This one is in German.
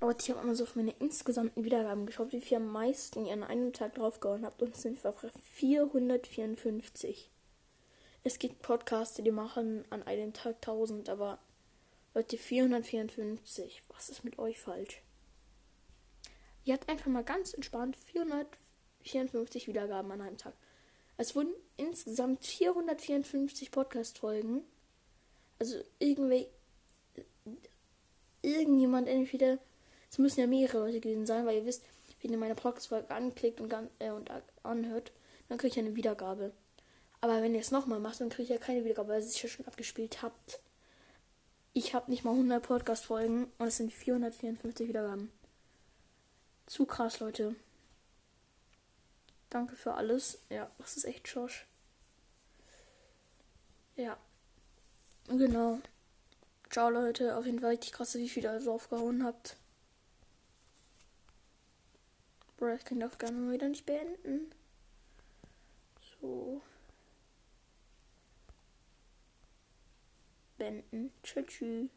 Aber ich habe einmal so auf meine insgesamten Wiedergaben geschaut, wie viel am meisten ihr an einem Tag draufgehauen habt. Und es sind einfach 454. Es gibt Podcasts, die machen an einem Tag 1000, aber Leute, 454. Was ist mit euch falsch? Ihr habt einfach mal ganz entspannt 454 Wiedergaben an einem Tag. Es wurden insgesamt 454 Podcast-Folgen. Also irgendwie. Irgendjemand entweder. Es müssen ja mehrere Leute gewesen sein, weil ihr wisst, wenn ihr meine Podcast-Folge anklickt und, äh, und anhört, dann kriegt ihr eine Wiedergabe. Aber wenn ihr es nochmal macht, dann kriegt ihr keine Wiedergabe, weil ihr es ja schon abgespielt habt. Ich habe nicht mal 100 Podcast-Folgen und es sind 454 Wiedergaben. Zu krass, Leute. Danke für alles. Ja, das ist echt Josh. Ja. Genau. Ciao, Leute. Auf jeden Fall richtig krass, wie viel ihr aufgehauen habt. Bro, ich kann die Aufgabe mal wieder nicht beenden. So. Beenden. Tschüss.